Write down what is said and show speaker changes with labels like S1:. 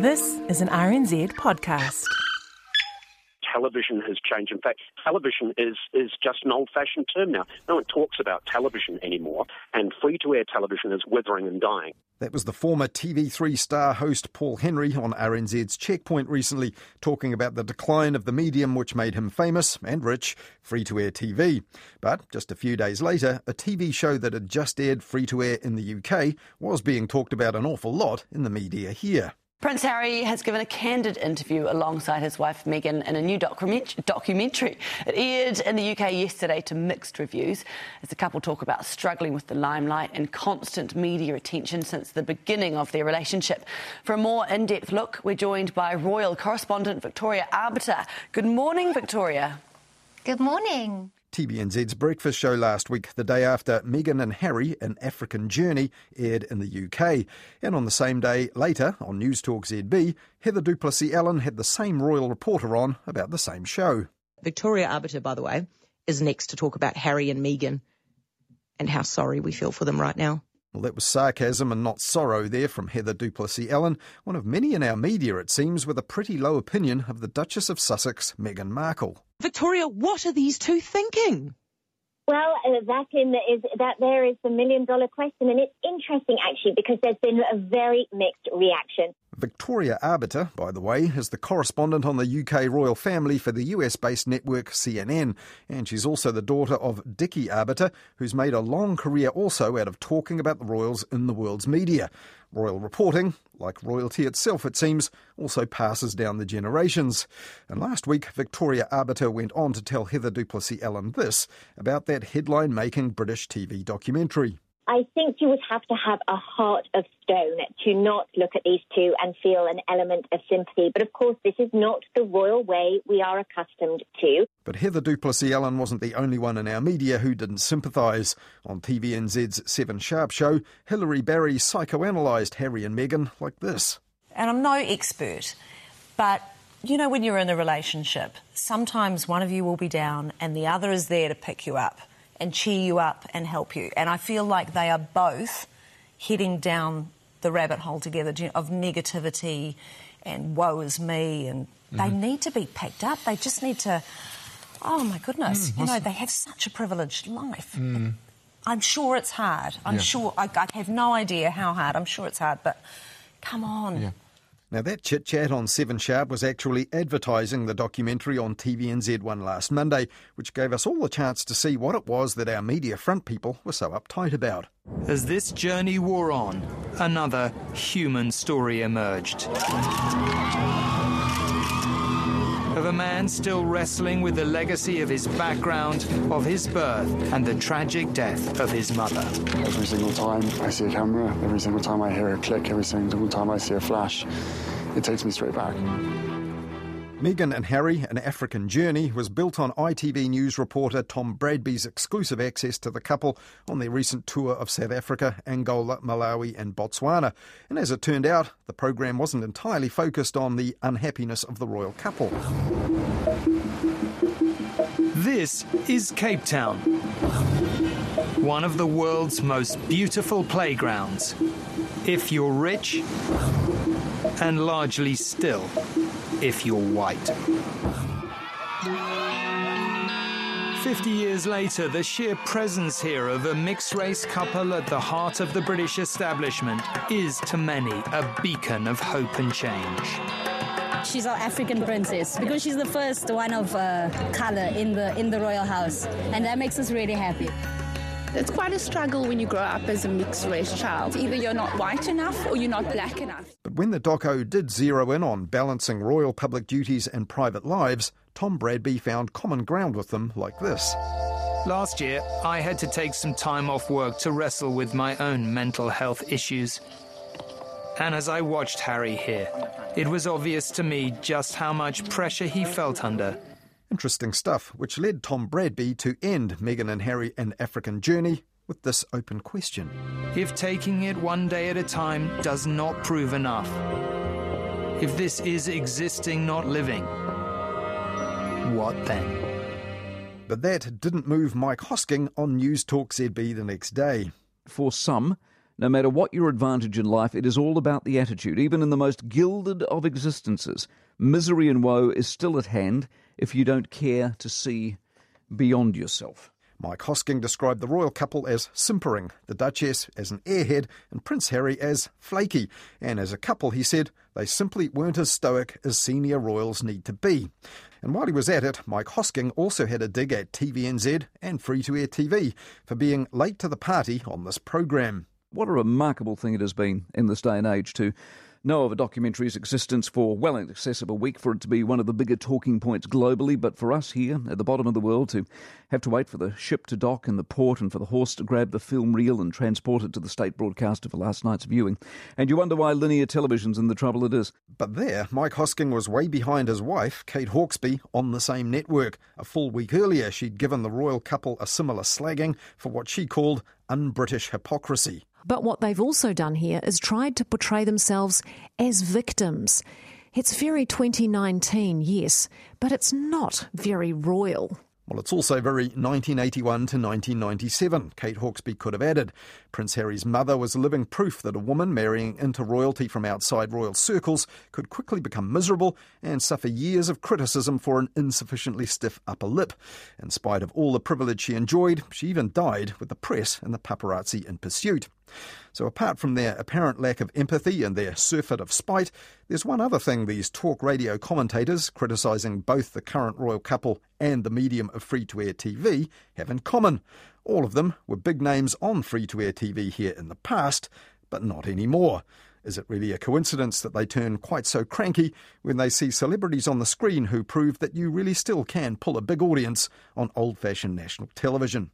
S1: This is an RNZ podcast.
S2: Television has changed. In fact, television is, is just an old fashioned term now. No one talks about television anymore, and free to air television is withering and dying.
S3: That was the former TV3 star host Paul Henry on RNZ's Checkpoint recently, talking about the decline of the medium which made him famous and rich, free to air TV. But just a few days later, a TV show that had just aired free to air in the UK was being talked about an awful lot in the media here.
S4: Prince Harry has given a candid interview alongside his wife Meghan in a new documentary. It aired in the UK yesterday to mixed reviews as the couple talk about struggling with the limelight and constant media attention since the beginning of their relationship. For a more in depth look, we're joined by royal correspondent Victoria Arbiter. Good morning, Victoria.
S5: Good morning.
S3: TVNZ's breakfast show last week, the day after Meghan and Harry, An African Journey, aired in the UK. And on the same day later, on News Talk ZB, Heather du Plessis-Allen had the same royal reporter on about the same show.
S6: Victoria Arbiter, by the way, is next to talk about Harry and Meghan and how sorry we feel for them right now.
S3: Well, that was sarcasm and not sorrow there from Heather du Plessis-Allen, one of many in our media, it seems, with a pretty low opinion of the Duchess of Sussex, Meghan Markle.
S6: Victoria, what are these two thinking?
S5: Well, uh, that in the, is that there is the million dollar question, and it's interesting actually because there's been a very mixed reaction.
S3: Victoria Arbiter, by the way, is the correspondent on the UK royal family for the US based network CNN, and she's also the daughter of Dickie Arbiter, who's made a long career also out of talking about the royals in the world's media. Royal reporting, like royalty itself, it seems, also passes down the generations. And last week, Victoria Arbiter went on to tell Heather du Plessis-Allen this about that headline making British TV documentary.
S5: I think you would have to have a heart of stone to not look at these two and feel an element of sympathy. But of course, this is not the royal way we are accustomed to.
S3: But Heather du Plessis-Allen wasn't the only one in our media who didn't sympathise. On TVNZ's 7 Sharp show, Hilary Barry psychoanalysed Harry and Meghan like this.
S7: And I'm no expert, but you know, when you're in a relationship, sometimes one of you will be down and the other is there to pick you up and cheer you up and help you. And I feel like they are both heading down the rabbit hole together of negativity and woe is me. And mm-hmm. they need to be picked up. They just need to. Oh my goodness! Mm, you know, they have such a privileged life. Mm. I'm sure it's hard. I'm yeah. sure. I, I, have no idea how hard. I'm sure it's hard, but come on.
S3: Yeah. Now, that chit chat on 7 Sharp was actually advertising the documentary on TVNZ1 last Monday, which gave us all the chance to see what it was that our media front people were so uptight about.
S8: As this journey wore on, another human story emerged of a man still wrestling with the legacy of his background, of his birth, and the tragic death of his mother.
S9: Every single time I see a camera, every single time I hear a click, every single time I see a flash, it takes me straight back.
S3: Meghan and Harry, An African Journey, was built on ITV News reporter Tom Bradby's exclusive access to the couple on their recent tour of South Africa, Angola, Malawi, and Botswana. And as it turned out, the program wasn't entirely focused on the unhappiness of the royal couple.
S8: This is Cape Town, one of the world's most beautiful playgrounds. If you're rich, and largely still if you're white. 50 years later, the sheer presence here of a mixed race couple at the heart of the British establishment is to many a beacon of hope and change.
S10: She's our African princess because she's the first one of uh, color in the in the royal house, and that makes us really happy.
S11: It's quite a struggle when you grow up as a mixed race child. Either you're not white enough or you're not black enough.
S3: But when the doco did zero in on balancing royal public duties and private lives, Tom Bradby found common ground with them like this.
S8: Last year, I had to take some time off work to wrestle with my own mental health issues. And as I watched Harry here, it was obvious to me just how much pressure he felt under
S3: Interesting stuff, which led Tom Bradby to end Meghan and Harry An African Journey with this open question.
S8: If taking it one day at a time does not prove enough, if this is existing, not living, what then?
S3: But that didn't move Mike Hosking on News Talk ZB the next day.
S12: For some, No matter what your advantage in life, it is all about the attitude. Even in the most gilded of existences, misery and woe is still at hand if you don't care to see beyond yourself.
S3: Mike Hosking described the royal couple as simpering, the Duchess as an airhead, and Prince Harry as flaky. And as a couple, he said, they simply weren't as stoic as senior royals need to be. And while he was at it, Mike Hosking also had a dig at TVNZ and free to air TV for being late to the party on this program.
S12: What a remarkable thing it has been in this day and age to know of a documentary's existence for well in excess of a week for it to be one of the bigger talking points globally, but for us here at the bottom of the world to have to wait for the ship to dock in the port and for the horse to grab the film reel and transport it to the state broadcaster for last night's viewing. And you wonder why linear television's in the trouble it is.
S3: But there, Mike Hosking was way behind his wife, Kate Hawkesby, on the same network. A full week earlier, she'd given the royal couple a similar slagging for what she called un British hypocrisy.
S13: But what they've also done here is tried to portray themselves as victims. It's very 2019, yes, but it's not very royal.
S3: Well, it's also very 1981 to 1997, Kate Hawkesby could have added. Prince Harry's mother was living proof that a woman marrying into royalty from outside royal circles could quickly become miserable and suffer years of criticism for an insufficiently stiff upper lip. In spite of all the privilege she enjoyed, she even died with the press and the paparazzi in pursuit. So, apart from their apparent lack of empathy and their surfeit of spite, there's one other thing these talk radio commentators, criticising both the current royal couple and the medium of free to air TV, have in common. All of them were big names on free to air TV here in the past, but not anymore. Is it really a coincidence that they turn quite so cranky when they see celebrities on the screen who prove that you really still can pull a big audience on old fashioned national television?